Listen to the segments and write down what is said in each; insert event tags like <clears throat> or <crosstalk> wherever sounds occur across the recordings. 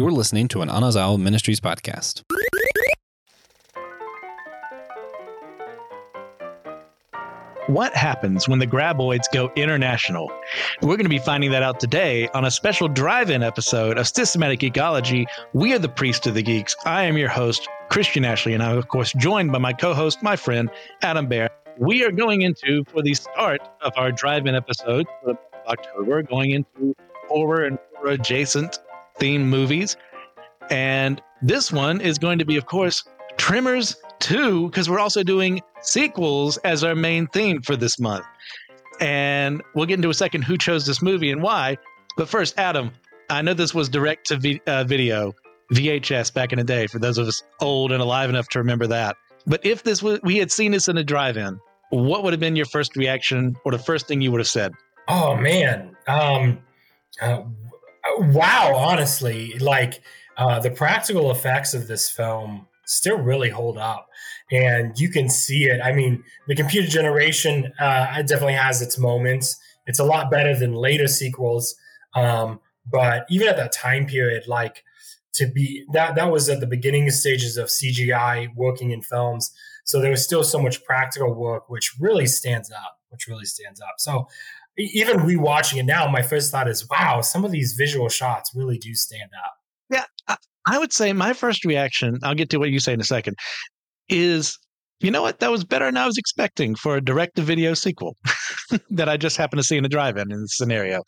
You're listening to an Anazao Ministries podcast. What happens when the graboids go international? We're going to be finding that out today on a special drive in episode of Systematic Geekology. We are the Priest of the Geeks. I am your host, Christian Ashley, and I'm, of course, joined by my co host, my friend, Adam Behr. We are going into, for the start of our drive in episode of October, going into horror and horror adjacent themed movies. And this one is going to be, of course, Tremors 2, because we're also doing sequels as our main theme for this month. And we'll get into a second who chose this movie and why. But first, Adam, I know this was direct to v- uh, video, VHS back in the day, for those of us old and alive enough to remember that. But if this was, we had seen this in a drive in, what would have been your first reaction or the first thing you would have said? Oh, man. Um, uh, wow, honestly, like uh, the practical effects of this film still really hold up and you can see it. I mean the computer generation uh, definitely has its moments. It's a lot better than later sequels um, but even at that time period like to be that that was at the beginning stages of cgi working in films so there was still so much practical work which really stands up which really stands up. So even rewatching it now my first thought is wow some of these visual shots really do stand up yeah I would say my first reaction, I'll get to what you say in a second, is you know what? That was better than I was expecting for a direct to video sequel <laughs> that I just happened to see in the drive in in this scenario.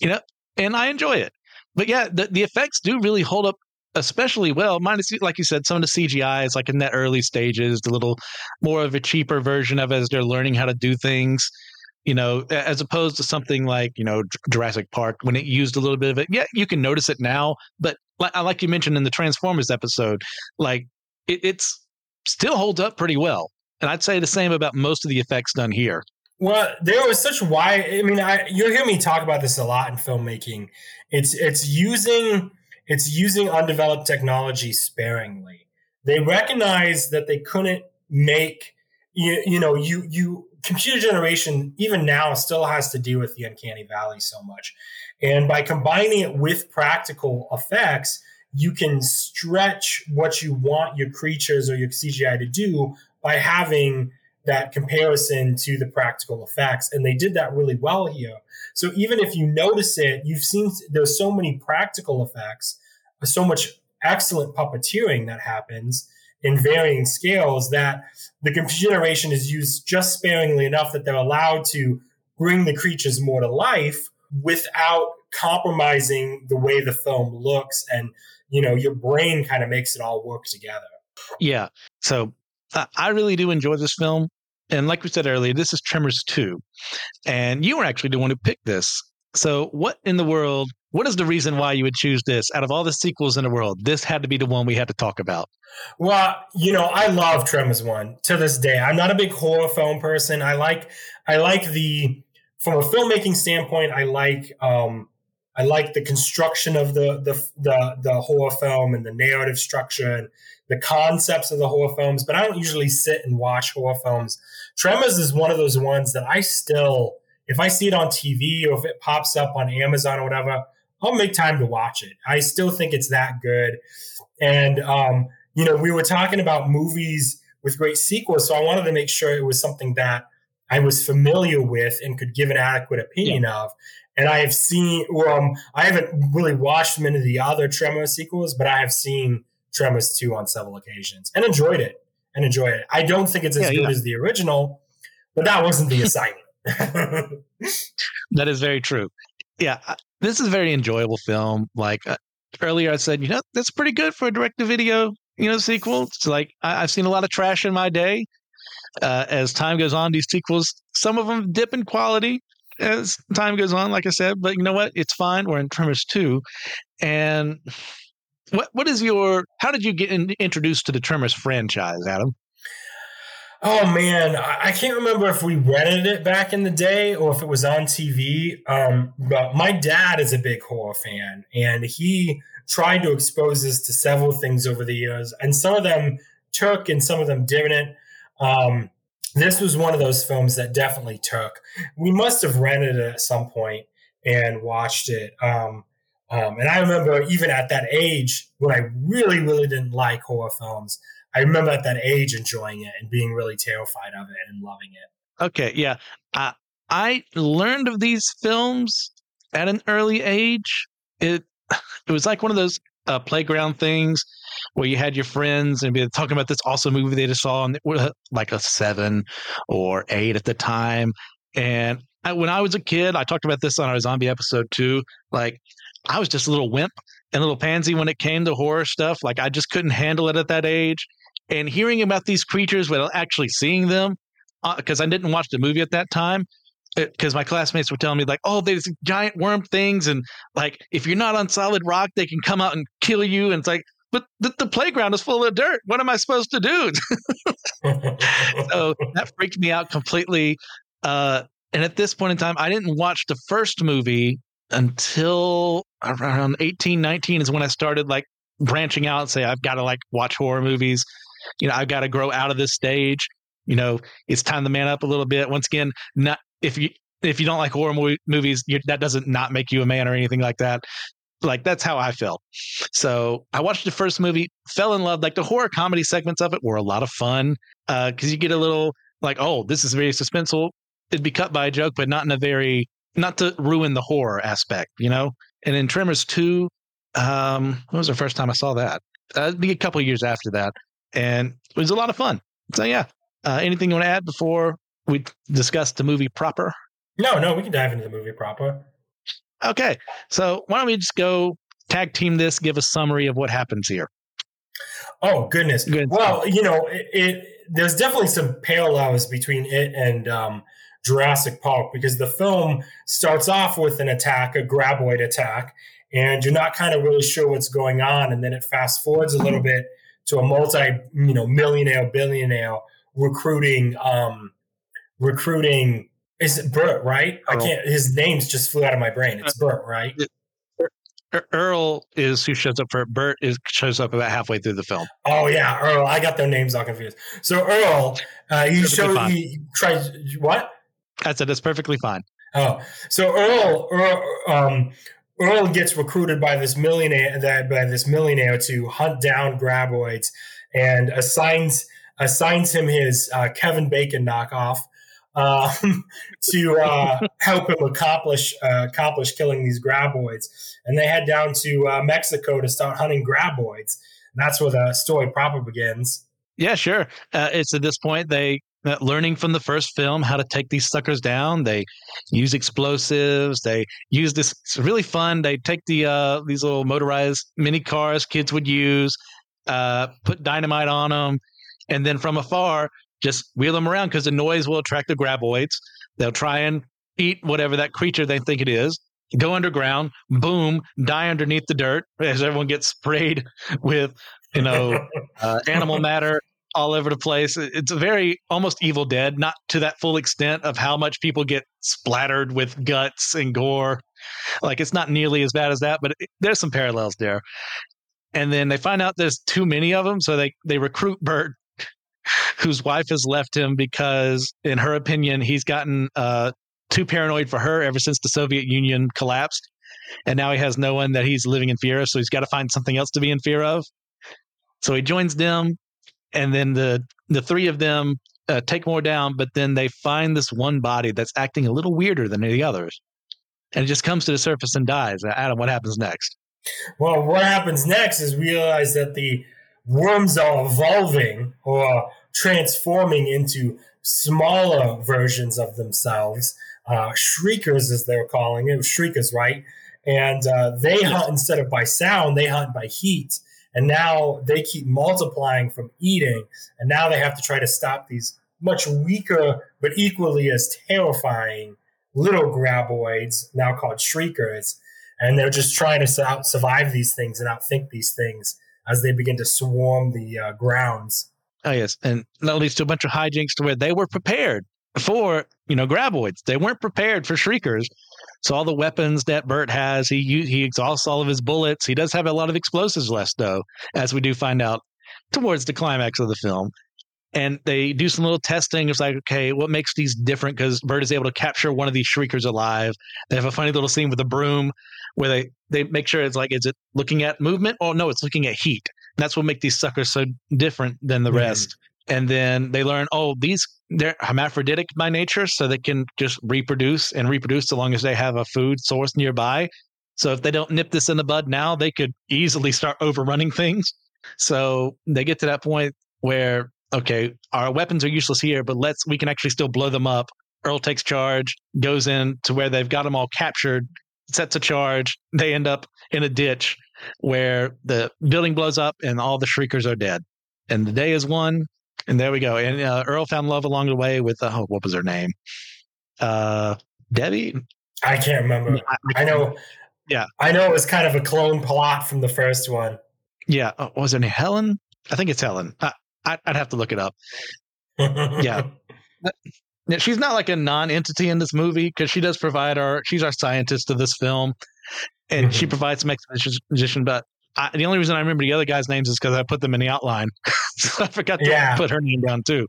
You know, and I enjoy it. But yeah, the, the effects do really hold up especially well. Minus, like you said, some of the CGI is like in that early stages, the little more of a cheaper version of as they're learning how to do things you know, as opposed to something like, you know, Jurassic Park when it used a little bit of it. Yeah, you can notice it now, but like, like you mentioned in the Transformers episode, like it, it's still holds up pretty well. And I'd say the same about most of the effects done here. Well, there was such wide. I mean, I, you'll hear me talk about this a lot in filmmaking. It's it's using it's using undeveloped technology sparingly. They recognize that they couldn't make you, you know you you computer generation, even now, still has to deal with the uncanny valley so much. And by combining it with practical effects, you can stretch what you want your creatures or your CGI to do by having that comparison to the practical effects. And they did that really well here. So even if you notice it, you've seen there's so many practical effects, so much excellent puppeteering that happens in varying scales that the computer generation is used just sparingly enough that they're allowed to bring the creatures more to life without compromising the way the film looks and you know your brain kind of makes it all work together. Yeah. So i really do enjoy this film. And like we said earlier this is tremors 2 and you were actually the one who picked this. So what in the world what is the reason why you would choose this out of all the sequels in the world? This had to be the one we had to talk about. Well, you know, I love Tremors one to this day. I'm not a big horror film person. I like, I like the from a filmmaking standpoint. I like, um, I like the construction of the the the, the horror film and the narrative structure and the concepts of the horror films. But I don't usually sit and watch horror films. Tremors is one of those ones that I still, if I see it on TV or if it pops up on Amazon or whatever. I'll make time to watch it. I still think it's that good. And, um, you know, we were talking about movies with great sequels. So I wanted to make sure it was something that I was familiar with and could give an adequate opinion yeah. of. And I have seen, um, I haven't really watched many of the other Tremors sequels, but I have seen Tremors 2 on several occasions and enjoyed it. And enjoyed it. I don't think it's as yeah, good yeah. as the original, but that wasn't the <laughs> assignment. <laughs> that is very true. Yeah, this is a very enjoyable film. Like uh, earlier, I said, you know, that's pretty good for a direct to video, you know, sequel. It's like I, have seen a lot of trash in my day. Uh, as time goes on, these sequels, some of them dip in quality as time goes on, like I said. But you know what? It's fine. We're in Tremors two, and what what is your? How did you get in, introduced to the Tremors franchise, Adam? Oh man, I can't remember if we rented it back in the day or if it was on TV. Um, but my dad is a big horror fan, and he tried to expose us to several things over the years, and some of them took, and some of them didn't. Um, this was one of those films that definitely took. We must have rented it at some point and watched it. Um, Um, and I remember even at that age when I really, really didn't like horror films, I remember at that age enjoying it and being really terrified of it and loving it. Okay, yeah. Uh, I learned of these films at an early age. It <sighs> it was like one of those uh, playground things where you had your friends and be talking about this awesome movie they just saw, and like a seven or eight at the time. And I, when I was a kid, I talked about this on our zombie episode too. Like I was just a little wimp and a little pansy when it came to horror stuff. Like I just couldn't handle it at that age. And hearing about these creatures without actually seeing them, because uh, I didn't watch the movie at that time, because my classmates were telling me like, oh, there's giant worm things, and like if you're not on solid rock, they can come out and kill you. And it's like, but the, the playground is full of dirt. What am I supposed to do? <laughs> so that freaked me out completely. Uh, and at this point in time, I didn't watch the first movie until around 18, 19 is when I started like branching out and say, I've got to like watch horror movies. You know, I've got to grow out of this stage. You know, it's time to man up a little bit. Once again, not if you if you don't like horror movie, movies, that doesn't not make you a man or anything like that. Like that's how I felt. So I watched the first movie, fell in love. Like the horror comedy segments of it were a lot of fun because uh, you get a little like, oh, this is very suspenseful. It'd be cut by a joke, but not in a very not to ruin the horror aspect, you know. And in Tremors two, um, when was the first time I saw that? Uh, it'd be a couple years after that, and it was a lot of fun. So yeah, uh, anything you want to add before we discuss the movie proper? No, no, we can dive into the movie proper. Okay, so why don't we just go tag team this? Give a summary of what happens here. Oh goodness! Good. Well, you know, it, it, there's definitely some parallels between it and um, Jurassic Park because the film starts off with an attack, a graboid attack, and you're not kind of really sure what's going on, and then it fast forwards a little <laughs> bit to a multi, you know, millionaire, billionaire recruiting, um, recruiting is it Burt, right? I can't. His name's just flew out of my brain. It's Burt, right? Earl is who shows up for it. Burt is shows up about halfway through the film. Oh yeah, Earl. I got their names all confused. So Earl, uh, he showed he tries what? I said it's perfectly fine. Oh, so Earl, Earl, um, Earl gets recruited by this millionaire that by this millionaire to hunt down graboids, and assigns assigns him his uh, Kevin Bacon knockoff um, <laughs> to uh, help him accomplish uh, accomplish killing these graboids. And they head down to uh, Mexico to start hunting graboids. And that's where the story proper begins. Yeah, sure. Uh, it's at this point they uh, learning from the first film how to take these suckers down. They use explosives. They use this. It's really fun. They take the uh, these little motorized mini cars kids would use, put dynamite on them, and then from afar just wheel them around because the noise will attract the graboids. They'll try and eat whatever that creature they think it is. Go underground, boom, die underneath the dirt as everyone gets sprayed <laughs> with, you know, <laughs> uh, animal matter all over the place. It's a very almost Evil Dead, not to that full extent of how much people get splattered with guts and gore. Like it's not nearly as bad as that, but it, there's some parallels there. And then they find out there's too many of them, so they they recruit Burt whose wife has left him because, in her opinion, he's gotten uh, too paranoid for her ever since the Soviet Union collapsed. And now he has no one that he's living in fear of. So he's got to find something else to be in fear of. So he joins them. And then the, the three of them uh, take more down, but then they find this one body that's acting a little weirder than the others. And it just comes to the surface and dies. Adam, what happens next? Well, what happens next is realize that the worms are evolving or transforming into smaller versions of themselves, uh, shriekers as they're calling it, shriekers, right? And uh, they hunt instead of by sound, they hunt by heat. And now they keep multiplying from eating, and now they have to try to stop these much weaker but equally as terrifying little graboids, now called shriekers. And they're just trying to out survive these things and outthink these things as they begin to swarm the uh, grounds. Oh yes, and that leads to a bunch of hijinks to where they were prepared for you know graboids. They weren't prepared for shriekers. So all the weapons that Burt has, he he exhausts all of his bullets. He does have a lot of explosives left, though, as we do find out towards the climax of the film. and they do some little testing. It's like, okay, what makes these different? Because Burt is able to capture one of these shriekers alive. They have a funny little scene with a broom where they they make sure it's like, is it looking at movement? Oh no, it's looking at heat. And that's what makes these suckers so different than the Mhm. rest. And then they learn, oh, these they're hermaphroditic by nature, so they can just reproduce and reproduce so long as they have a food source nearby. So if they don't nip this in the bud now, they could easily start overrunning things. So they get to that point where okay, our weapons are useless here, but let's we can actually still blow them up. Earl takes charge, goes in to where they've got them all captured, sets a charge. They end up in a ditch where the building blows up and all the shriekers are dead. And the day is won. And there we go. And uh, Earl found love along the way with uh, oh, what was her name? Uh, Debbie. I can't remember. I know. Yeah. I know it was kind of a clone plot from the first one. Yeah, uh, was her name Helen? I think it's Helen. I, I, I'd have to look it up. <laughs> Yeah. She's not like a non-entity in this movie because she does provide our she's our scientist of this film and she Mhm. provides some exposition but I, the only reason i remember the other guys names is because i put them in the outline <laughs> so i forgot to Yeah. put her name down too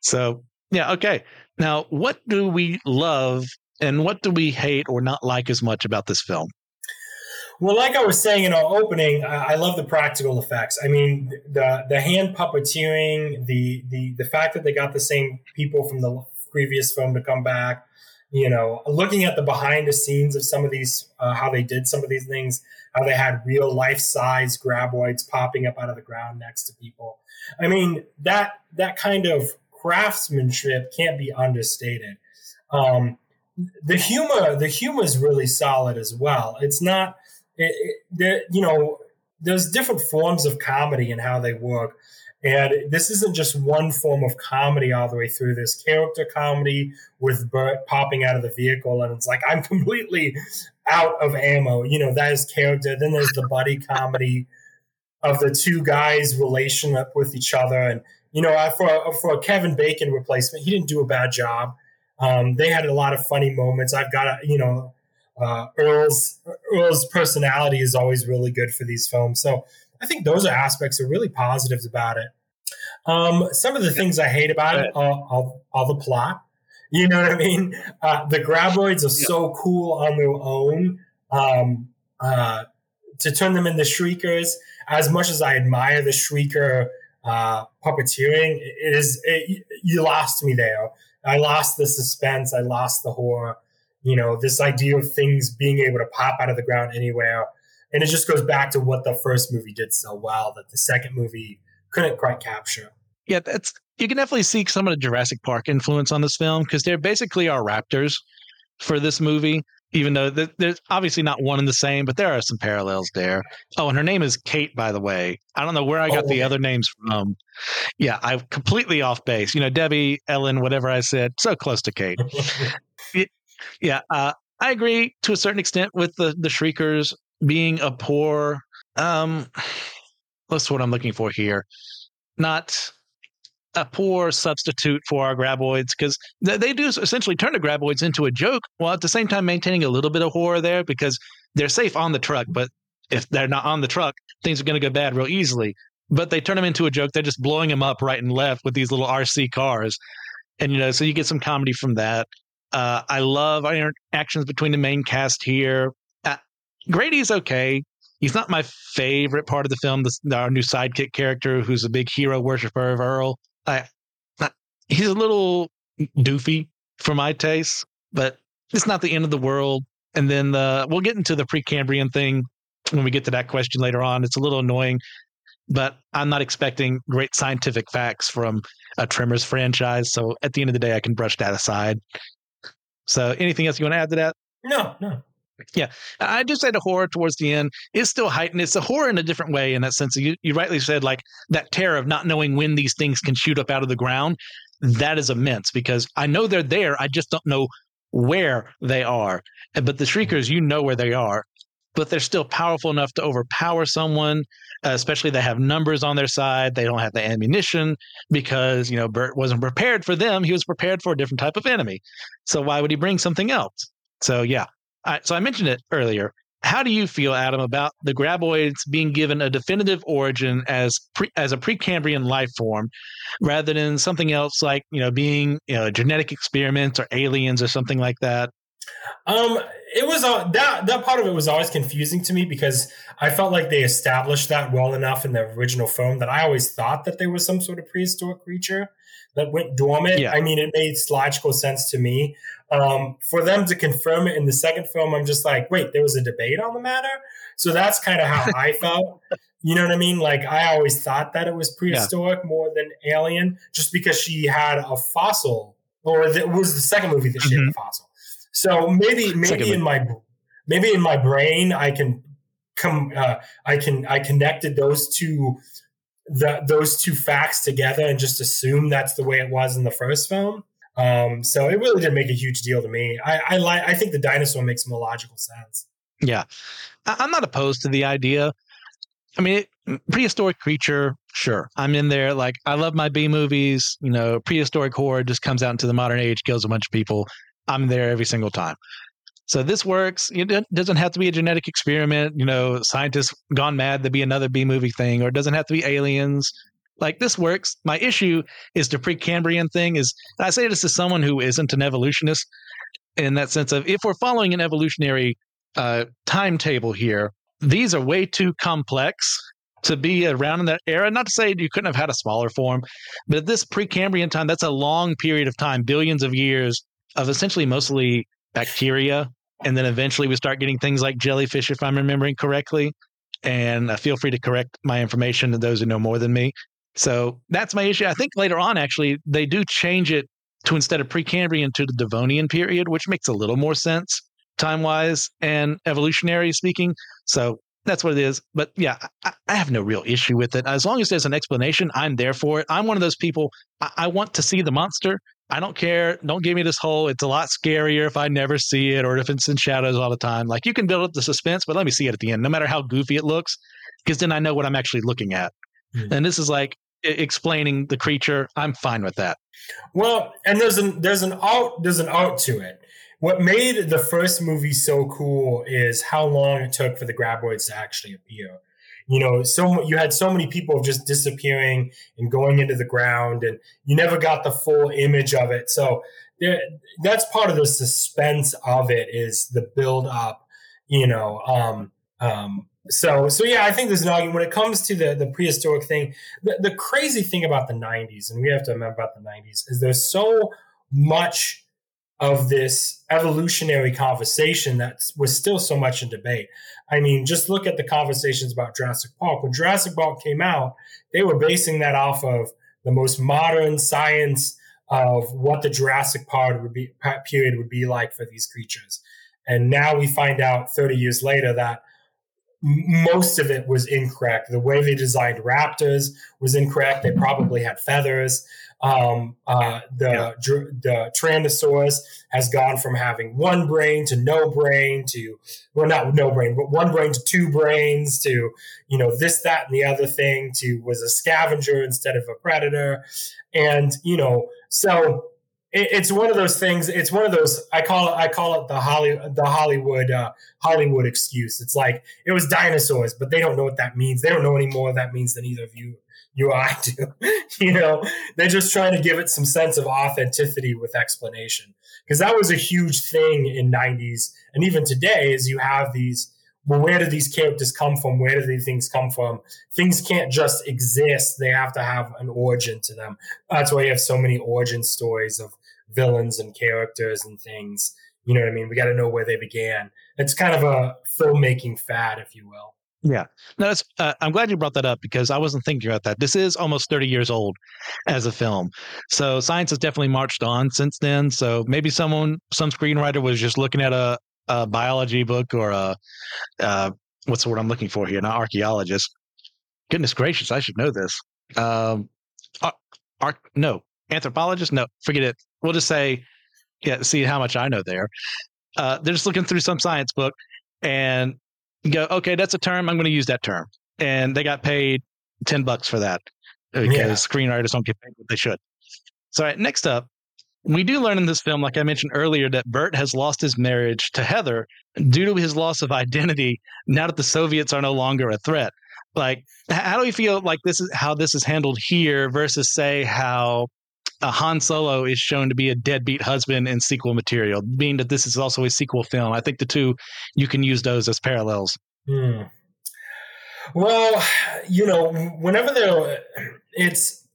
so yeah okay now what do we love and what do we hate or not like as much about this film Well, like I was saying in our opening, I I love the practical effects. I mean, the the hand puppeteering, the the the fact that they got the same people from the previous film to come back. You know, looking at the behind the scenes of some of these, uh, how they did some of these things, how they had real life size graboids popping up out of the ground next to people. I mean, that that kind of craftsmanship can't be understated. Um, the humor, the humor is really solid as well. It's not it, it, you know, there's different forms of comedy and how they work. And this isn't just one form of comedy all the way through. This character comedy with Burt popping out of the vehicle, and it's like I'm completely out of ammo. You know, that is character. Then there's the buddy comedy of the two guys' relationship with each other, and you know, for for a Kevin Bacon replacement, he didn't do a bad job. Um, they had a lot of funny moments. I've got, a, you know, uh, Earl's Earl's personality is always really good for these films. So I think those are aspects are really positives about it. Um, some of the things I hate about it are, are, are the plot. You know what I mean? Uh, the graboids are so cool on their own. Um, uh, to turn them into shriekers, as much as I admire the shrieker uh, puppeteering, it is it, you lost me there. I lost the suspense. I lost the horror you know, this idea of things being able to pop out of the ground anywhere. And it just goes back to what the first movie did so well that the second movie couldn't quite capture. yeah that's you can definitely see some of the jurassic park influence on this film because they're basically our raptors for this movie even though there's obviously not one and the same but there are some parallels there. Oh and her name is kate by the way. I don't know where i got Oh, the other names from. Yeah i'm completely off base. You know debbie ellen whatever i said so close to kate. <laughs> Yeah uh, i agree to a certain extent with the the shriekers being a poor um what's what i'm looking for here? Not a poor substitute for our graboids because th- they do essentially turn the graboids into a joke while at the same time maintaining a little bit of horror there because they're safe on the truck but if they're not on the truck things are going to go bad real easily. But they turn them into a joke they're just blowing them up right and left with these little rc cars. And you know so you get some comedy from that. Uh, i love our interactions between the main cast here grady's okay he's not my favorite part of the film our new sidekick character who's a big hero worshiper of earl I, he's a little doofy for my taste, but it's not the end of the world. And then the we'll get into the Precambrian thing when we get to that question later on. It's a little annoying, but I'm not expecting great scientific facts from a Tremors franchise. So at the end of the day, I can brush that aside. So anything else you want to add to that? no, no. I do say the horror towards the end is still heightened. It's a horror in a different way in that sense. You, you rightly said, like that terror of not knowing when these things can shoot up out of the ground. That is immense because I know they're there. I just don't know where they are. But the shriekers, you know where they are, but they're still powerful enough to overpower someone. Uh, especially they have numbers on their side. They don't have the ammunition because you know Burt wasn't prepared for them. He was prepared for a different type of enemy. So why would he bring something else? So yeah, I, so I mentioned it earlier. how do you feel, Adam, about the graboids being given a definitive origin as pre, as a Precambrian life form, rather than something else like you know being you know, genetic experiments or aliens or something like that? Um, it was uh, that that part of it was always confusing to me because I felt like they established that well enough in the original film that I always thought that they were some sort of prehistoric creature that went dormant. Yeah. I mean, it made logical sense to me. Um, for them to confirm it in the second film, I'm just like, wait, there was a debate on the matter. So that's kind of how <laughs> I felt. You know what I mean? Like I always thought that it was prehistoric yeah. more than alien, just because she had a fossil, or it was the second movie that she mm-hmm. had a mm-hmm. fossil. So maybe maybe in my maybe in my brain I can come uh, I can I connected those two the, those two facts together and just assume that's the way it was in the first film. Um, so it really didn't make a huge deal to me. I I like I think the dinosaur makes more logical sense. Yeah, I'm not opposed to the idea. I mean, prehistoric creature, sure. I'm in there. Like, I love my B movies. You know, prehistoric horror just comes out into the modern age, kills a bunch of people. I'm there every single time. So this works. It doesn't have to be a genetic experiment. You know, scientists gone mad to be another B movie thing, or it doesn't have to be aliens. Like this works. My issue is the Precambrian thing. Is I say this to someone who isn't an evolutionist, in that sense of if we're following an evolutionary uh, timetable here, these are way too complex to be around in that era. Not to say you couldn't have had a smaller form, but at this Precambrian time, that's a long period of time, billions of years of essentially mostly bacteria. And then eventually we start getting things like jellyfish, if I'm remembering correctly. And uh, feel free to correct my information to those who know more than me. So that's my issue. I think later on, actually, they do change it to instead of Precambrian to the Devonian period, which makes a little more sense time wise and evolutionary speaking. So that's what it is. But yeah, I, I, have no real issue with it. As long as there's an explanation, I'm there for it. I'm one of those people, I, I want to see the monster. I don't care. Don't give me this whole, it's a lot scarier if I never see it or if it's in shadows all the time. Like you can build up the suspense, but let me see it at the end, no matter how goofy it looks, because then I know what I'm actually looking at. Mm-hmm. And this is like explaining the creature. I'm fine with that. Well, and there's an there's an art there's an art to it. What made the first movie so cool is how long it took for the graboids to actually appear. You know so you had so many people just disappearing and going into the ground and you never got the full image of it. So there, that's part of the suspense of it is the build up you know um, um, so so yeah i think there's an argument. When it comes to the the prehistoric thing the, the crazy thing about the 90s and we have to remember about the 90s is there's so much of this evolutionary conversation that was still so much in debate. I mean, just look at the conversations about Jurassic Park. When Jurassic Park came out, they were basing that off of the most modern science of what the Jurassic would be, period would be like for these creatures. And now we find out 30 years later that most of it was incorrect. The way they designed raptors was incorrect. They probably had feathers. Um, uh, the yeah. the Tyrannosaurus has gone from having one brain to no brain to well, not no brain, but one brain to two brains to you know this, that, and the other thing to was a scavenger instead of a predator, and you know so it's one of those things. It's one of those I call it. I call it the Holly the Hollywood uh, Hollywood excuse. It's like it was dinosaurs, but they don't know what that means. They don't know any more that means than either of you you I do. <laughs> you know, they're just trying to give it some sense of authenticity with explanation. Because that was a huge thing in 90s. And even today, is you have these well, where do these characters come from? Where do these things come from? Things can't just exist. They have to have an origin to them. That's why you have so many origin stories of villains and characters and things. You know what I mean? We got to know where they began. It's kind of a filmmaking fad, if you will. Yeah, no, that's. Uh, I'm glad you brought that up because I wasn't thinking about that. This is almost 30 years old as a film, so science has definitely marched on since then. So maybe someone, some screenwriter, was just looking at a, a biology book or a uh, what's the word I'm looking for here? Not archaeologist. Goodness gracious, I should know this. Um, no anthropologist. No, forget it. We'll just say, yeah. See how much I know there. Uh, they're just looking through some science book and go, okay, that's a term. I'm going to use that term. And they got paid 10 bucks for that because yeah. screenwriters don't get paid what they should. So, right, next up, we do learn in this film, like I mentioned earlier, that Burt has lost his marriage to Heather due to his loss of identity now that the Soviets are no longer a threat. Like, how do we feel like this is how this is handled here versus, say, how uh, Han Solo is shown to be a deadbeat husband in sequel material, being that this is also a sequel film? I think the two, you can use those as parallels. Hmm. Well, you know, whenever there, it's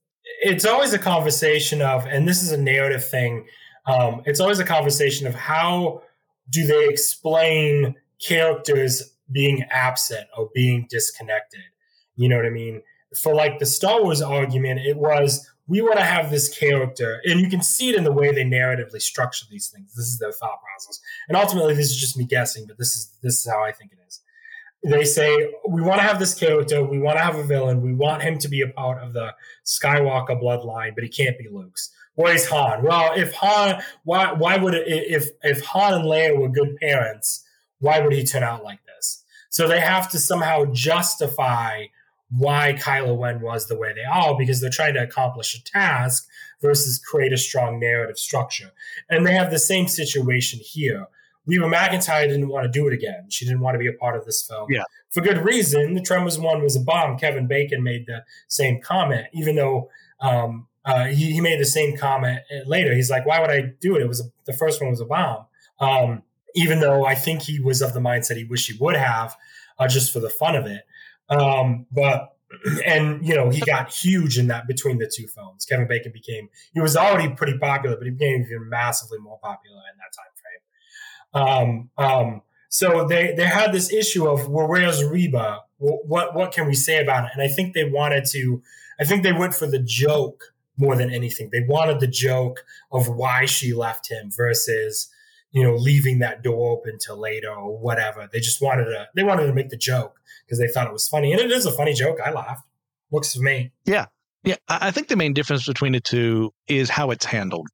it's always a conversation of, and this is a narrative thing. Um, it's always a conversation of how do they explain characters being absent or being disconnected. You know what I mean? For like the Star Wars argument, it was we want to have this character, and you can see it in the way they narratively structure these things. This is their thought process, and ultimately, this is just me guessing, but this is this is how I think it is they say we want to have this character, we want to have a villain, we want him to be a part of the Skywalker bloodline, but he can't be Luke's. Where's Han? Well, if Han, why why would it, if if Han and Leia were good parents, why would he turn out like this? So they have to somehow justify why Kylo Ren was the way they are because they're trying to accomplish a task versus create a strong narrative structure. And they have the same situation here Reba McEntire didn't want to do it again. She didn't want to be a part of this film. Yeah. For good reason. The Tremors one was a bomb. Kevin Bacon made the same comment, even though um, uh, he, he, made the same comment later. He's like, why would I do it? It was a, the first one was a bomb. Um, even though I think he was of the mindset he wished he would have, uh, just for the fun of it. Um, but <clears throat> and you know he got huge in that between the two films. Kevin Bacon became he was already pretty popular, but he became even massively more popular in that time frame. um, um, so they they had this issue of well, where's Reba? what what can we say about it? And I think they wanted to. I think they went for the joke more than anything. They wanted the joke of why she left him versus you know leaving that door open till later or whatever. They just wanted to they wanted to make the joke because they thought it was funny, and it is a funny joke. I laughed. Looks to me. Yeah, yeah. I think the main difference between the two is how it's handled.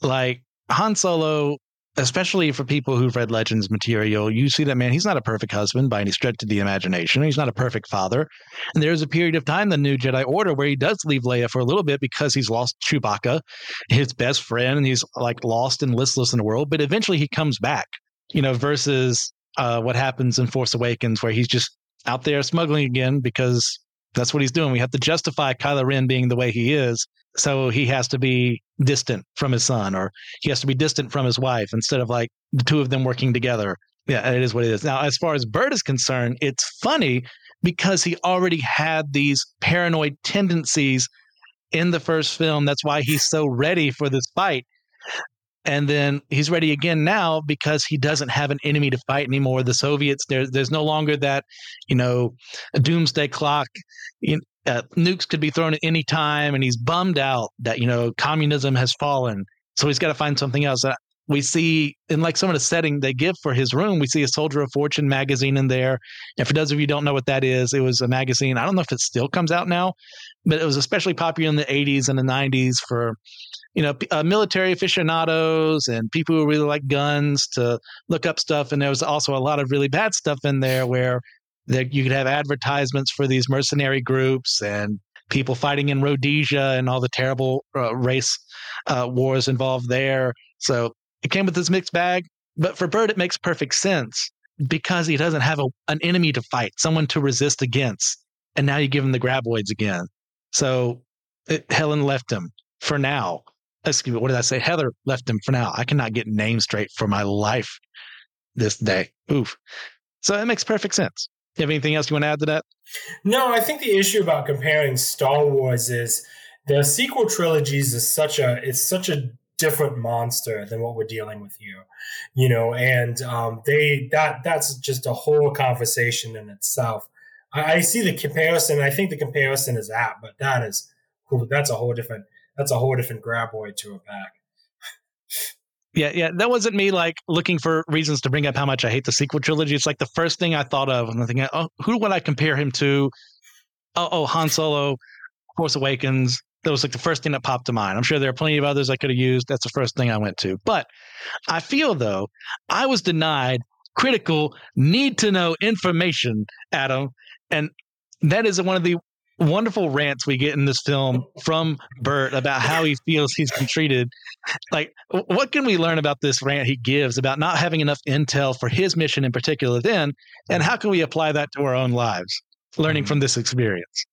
Like Han Solo especially for people who've read Legends material, you see that man, he's not a perfect husband by any stretch of the imagination. He's not a perfect father. And there's a period of time, the New Jedi Order, where he does leave Leia for a little bit because he's lost Chewbacca, his best friend, and he's like lost and listless in the world. But eventually he comes back, you know, versus uh, what happens in Force Awakens, where he's just out there smuggling again because that's what he's doing. We have to justify Kylo Ren being the way he is. So he has to be distant from his son or he has to be distant from his wife instead of like the two of them working together. Yeah, it is what it is. Now, as far as Burt is concerned, it's funny because he already had these paranoid tendencies in the first film. That's why he's so ready for this fight. And then he's ready again now because he doesn't have an enemy to fight anymore. The Soviets, there, there's no longer that, you know, doomsday clock. Uh, nukes could be thrown at any time, and he's bummed out that you know communism has fallen. So he's got to find something else. Uh, we see in like some of the setting they give for his room, we see a Soldier of Fortune magazine in there. And for those of you don't know what that is, it was a magazine. I don't know if it still comes out now, but it was especially popular in the 80s and the 90s for you know uh, military aficionados and people who really like guns to look up stuff. And there was also a lot of really bad stuff in there where you could have advertisements for these mercenary groups and people fighting in Rhodesia and all the terrible uh, race uh, wars involved there. So it came with this mixed bag. But for Burt, it makes perfect sense because he doesn't have a, an enemy to fight, someone to resist against. And now you give him the graboids again. So it, Helen left him for now. Excuse me, what did I say? Heather left him for now. I cannot get names straight for my life this day. Oof. So it makes perfect sense you have anything else you want to add to that? No, I think the issue about comparing Star Wars is the sequel trilogies is such a it's such a different monster than what we're dealing with here, you know, and um, they that that's just a whole conversation in itself. I, I see the comparison. I think the comparison is apt, but that is cool. that's a whole different that's a whole different graboid to a pack. Yeah, yeah, that wasn't me like looking for reasons to bring up how much I hate the sequel trilogy. It's like the first thing I thought of, and I think, oh, who would I compare him to? Oh, oh, Han Solo, Force Awakens. That was like the first thing that popped to mind. I'm sure there are plenty of others I could have used. That's the first thing I went to. But I feel though I was denied critical, need to know information, Adam, and that is one of the wonderful rants we get in this film from Burt about how he feels he's been treated. Like, what can we learn about this rant he gives about not having enough intel for his mission in particular then? And how can we apply that to our own lives, learning mm-hmm. from this experience?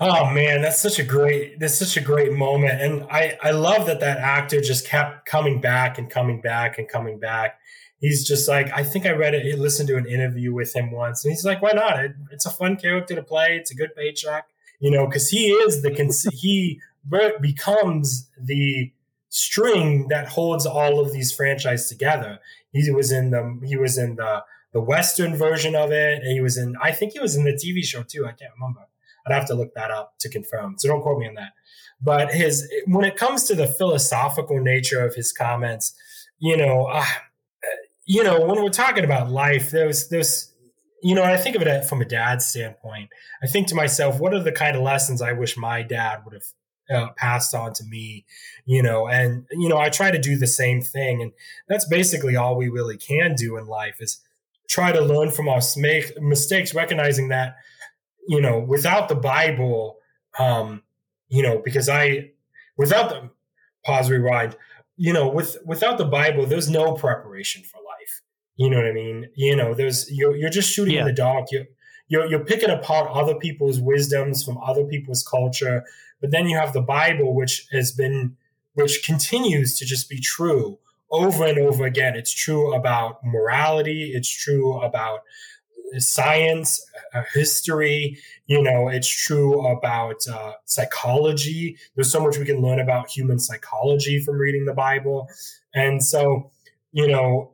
Oh man, that's such a great that's such a great moment, and I I love that that actor just kept coming back and coming back and coming back. He's just like I think I read it. He listened to an interview with him once, and he's like, "Why not? It, it's a fun character to play. It's a good paycheck, you know, because he is the <laughs> he becomes the string that holds all of these franchises together. He was in the he was in the the Western version of it. And he was in I think he was in the TV show too. I can't remember I'd have to look that up to confirm. So don't quote me on that. But his when it comes to the philosophical nature of his comments, you know, uh, you know, when we're talking about life, there's there's you know, I think of it from a dad's standpoint. I think to myself, what are the kind of lessons I wish my dad would have uh, passed on to me, you know, and you know, I try to do the same thing, and that's basically all we really can do in life is try to learn from our mistakes, recognizing that you know, without the Bible, um, you know, because I, without the pause, rewind, you know, with without the Bible, there's no preparation for. You know what I mean? You know, there's you're you're just shooting yeah. in the dark. You you're you're picking apart other people's wisdoms from other people's culture, but then you have the Bible, which has been which continues to just be true over and over again. It's true about morality. It's true about science, uh, history. You know, it's true about uh, psychology. There's so much we can learn about human psychology from reading the Bible, and so you know,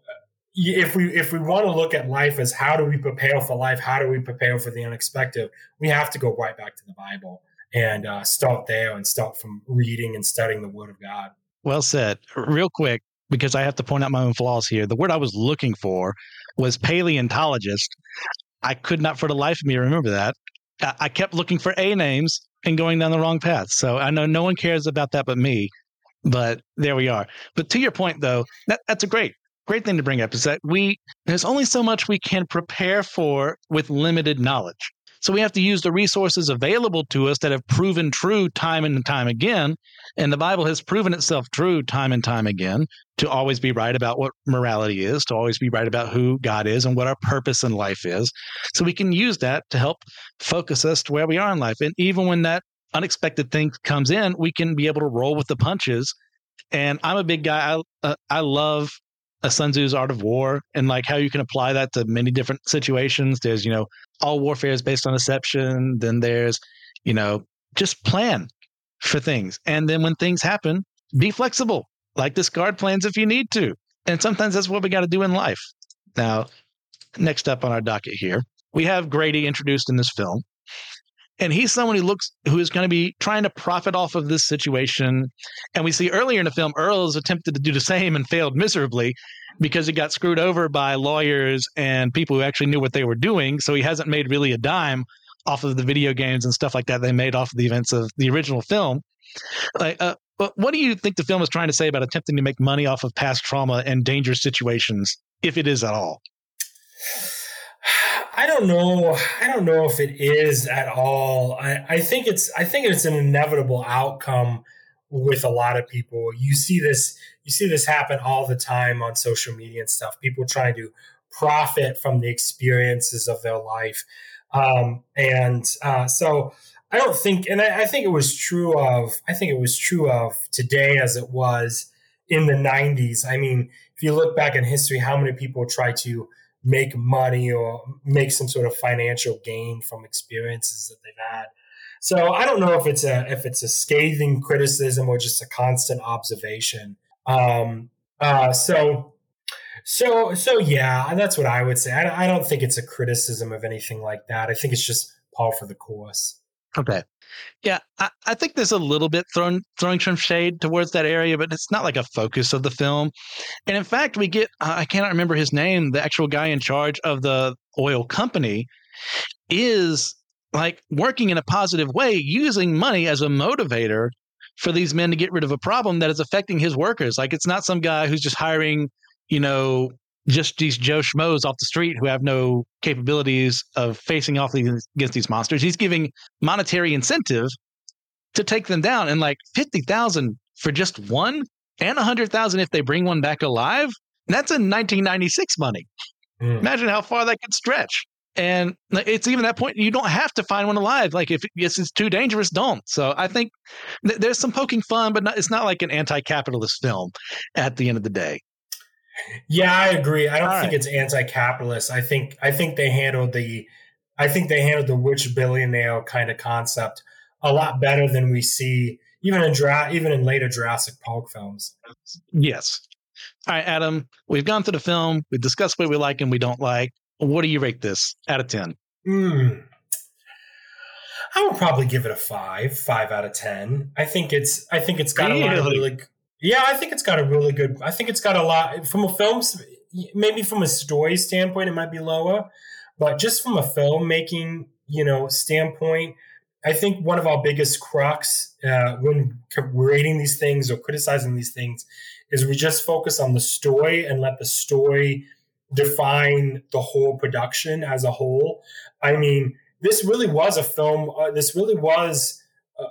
if we if we want to look at life as how do we prepare for life, how do we prepare for the unexpected, we have to go right back to the Bible and uh, start there and start from reading and studying the Word of God. Well said. Real quick, because I have to point out my own flaws here. The word I was looking for was paleontologist. I could not for the life of me remember that. I kept looking for A names and going down the wrong path. So I know no one cares about that but me. But there we are. But to your point, though, that, that's a great, great thing to bring up is that we there's only so much we can prepare for with limited knowledge. So we have to use the resources available to us that have proven true time and time again. And the Bible has proven itself true time and time again to always be right about what morality is, to always be right about who God is and what our purpose in life is. So we can use that to help focus us to where we are in life. And even when that unexpected thing comes in, we can be able to roll with the punches. And I'm a big guy. I uh, I love a Sun Tzu's Art of War and like how you can apply that to many different situations. There's, you know, all warfare is based on deception. Then there's, you know, just plan for things. And then when things happen, be flexible, like discard plans if you need to. And sometimes that's what we got to do in life. Now, next up on our docket here, we have Grady introduced in this film and he's someone who looks who is going to be trying to profit off of this situation. And we see earlier in the film earl has attempted to do the same and failed miserably because he got screwed over by lawyers and people who actually knew what they were doing. So he hasn't made really a dime off of the video games and stuff like that they made off of the events of the original film. Like uh, but what do you think the film is trying to say about attempting to make money off of past trauma and dangerous situations if it is at all I don't know. I don't know if it is at all. I, I think it's. I think it's an inevitable outcome with a lot of people. You see this. You see this happen all the time on social media and stuff. People trying to profit from the experiences of their life, um, and uh, so I don't think. And I, I think it was true of. I think it was true of today as it was in the '90s. I mean, if you look back in history, how many people try to make money or make some sort of financial gain from experiences that they've had. So I don't know if it's a if it's a scathing criticism or just a constant observation. Um, uh, so so so yeah, that's what I would say. I, I don't think it's a criticism of anything like that. I think it's just par for the course. Okay. Yeah, I, I, think there's a little bit thrown throwing some shade towards that area, but it's not like a focus of the film. And in fact, we get uh, I cannot remember his name, the actual guy in charge of the oil company is like working in a positive way, using money as a motivator for these men to get rid of a problem that is affecting his workers. Like it's not some guy who's just hiring, you know, just these Joe Schmoes off the street who have no capabilities of facing off these, against these monsters. He's giving monetary incentive to take them down, and like fifty thousand for just one, and a hundred thousand if they bring one back alive. That's in 1996 money. Mm. Imagine how far that could stretch. And it's even that point you don't have to find one alive. Like if yes, it's too dangerous, don't. So I think th- there's some poking fun, but not, it's not like an anti-capitalist film. At the end of the day, yeah, I agree. I don't All think right. it's anti-capitalist. I think I think they handled the I think they handled the rich billionaire kind of concept a lot better than we see even in dra- even in later Jurassic Park films. Yes. All right, Adam, we've gone through the film. We've discussed what we like and we don't like. What do you rate this out of 10? Mm. I would probably give it a five, five out of 10. I think it's, I think it's got really? a lot of really, yeah, I think it's got a really good. I think it's got a lot from a film. Maybe from a story standpoint, it might be lower, but just from a filmmaking, you know, standpoint, I think one of our biggest crux uh, when rating these things or criticizing these things is we just focus on the story and let the story define the whole production as a whole. I mean, this really was a film. Uh, this really was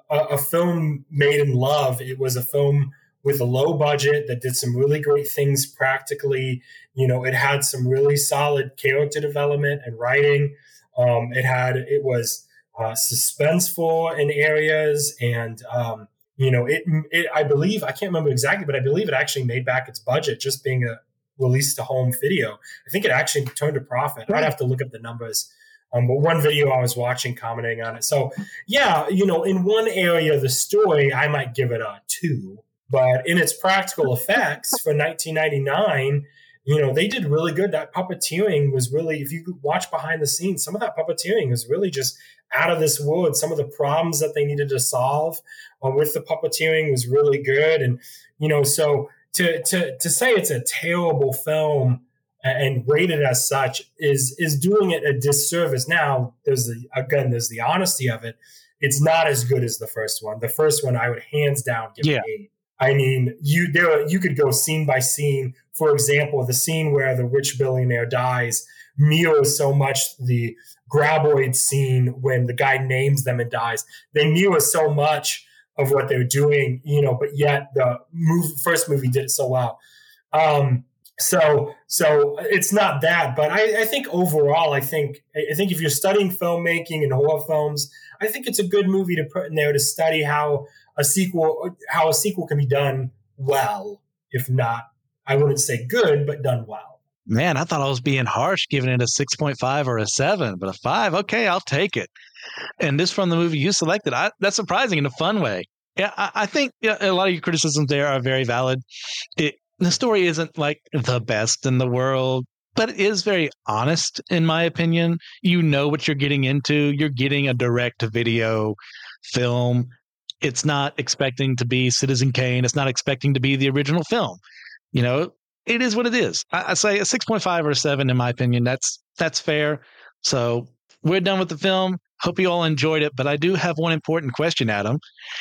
a, a film made in love. It was a film with a low budget that did some really great things practically. You know, it had some really solid character development and writing. Um, it had it was uh, suspenseful in areas, and um, you know, it, it. I believe I can't remember exactly, but I believe it actually made back its budget just being a released to home video. I think it actually turned a profit. I'd have to look up the numbers. Um, but one video I was watching commenting on it. So yeah, you know, in one area of the story, I might give it a two but in its practical effects for 1999, you know, they did really good. That puppeteering was really, if you watch behind the scenes, some of that puppeteering was really just out of this world. Some of the problems that they needed to solve uh, with the puppeteering was really good. And, you know, so to, to, to say it's a terrible film and rated as such is, is doing it a disservice. Now there's the, again, there's the honesty of it. It's not as good as the first one. The first one I would hands down give yeah. eight I mean, you there you could go scene by scene. For example, the scene where the rich billionaire dies mirrors so much the graboid scene when the guy names them and dies. They mirror so much of what they're doing, you know, but yet the move, first movie did it so well. Um, so so it's not that, but I, I think overall, I think I think if you're studying filmmaking and horror films, I think it's a good movie to put in there to study how a sequel how a sequel can be done well, if not I wouldn't say good, but done well. Man, I thought I was being harsh giving it a 6.5 or a 7, but a 5, okay, I'll take it. And this from the movie you selected, I, that's surprising in a fun way. Yeah, I, I think yeah, a lot of your criticisms there are very valid. It, the story isn't like the best in the world, but it is very honest, in my opinion. You know what you're getting into. You're getting a direct video film it's not expecting to be Citizen Kane. It's not expecting to be the original film. You know, it is what it is. I, I say a 6.5 or a 7, in my opinion. That's that's fair. So we're done with the film. Hope you all enjoyed it. But I do have one important question, Adam.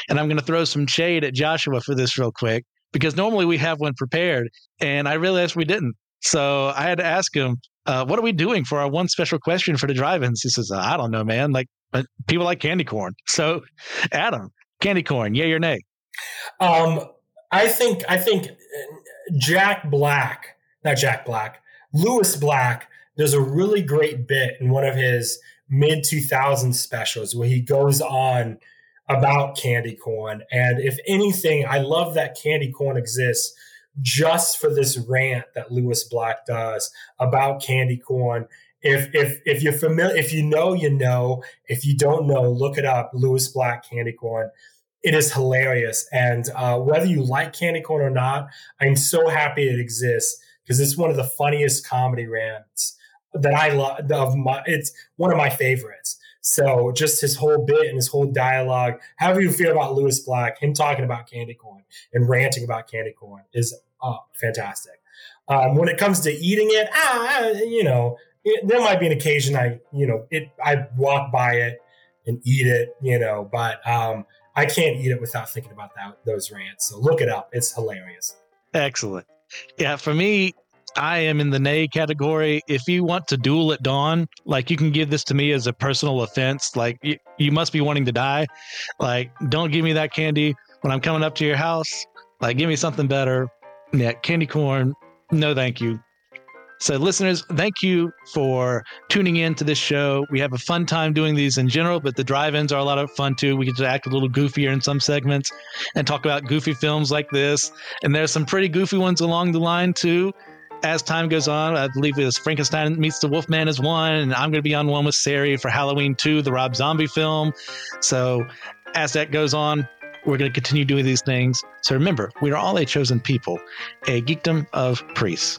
And I'm going to throw some shade at Joshua for this real quick because normally we have one prepared. And I realized we didn't. So I had to ask him, uh, what are we doing for our one special question for the drive ins? He says, I don't know, man. Like, people like candy corn. So, Adam, Candy corn, yay or nay? Um, I think I think Jack Black, not Jack Black, Lewis Black does a really great bit in one of his mid 2000s specials where he goes on about candy corn. And if anything, I love that candy corn exists just for this rant that Lewis Black does about candy corn if if if you're familiar, if you know, you know. If you don't know, look it up. Lewis Black candy corn. It is hilarious, and uh, whether you like candy corn or not, I'm so happy it exists because it's one of the funniest comedy rants that I love. Of my, it's one of my favorites. So just his whole bit and his whole dialogue, however you feel about Lewis Black, him talking about candy corn and ranting about candy corn is uh, fantastic. Um, when it comes to eating it, ah, you know, it, there might be an occasion I, you know, it I walk by it and eat it, you know, but um, I can't eat it without thinking about that those rants. So look it up; it's hilarious. Excellent. Yeah, for me, I am in the nay category. If you want to duel at dawn, like you can give this to me as a personal offense. Like you, you must be wanting to die. Like don't give me that candy when I'm coming up to your house. Like give me something better. Yeah, candy corn. No, thank you. So, listeners, thank you for tuning in to this show. We have a fun time doing these in general, but the drive ins are a lot of fun too. We get to act a little goofier in some segments and talk about goofy films like this. And there's some pretty goofy ones along the line too. As time goes on, I believe it's Frankenstein meets the Wolfman is one, and I'm going to be on one with Sari for Halloween 2, the Rob Zombie film. So, as that goes on, we're going to continue doing these things. So remember, we are all a chosen people, a geekdom of priests.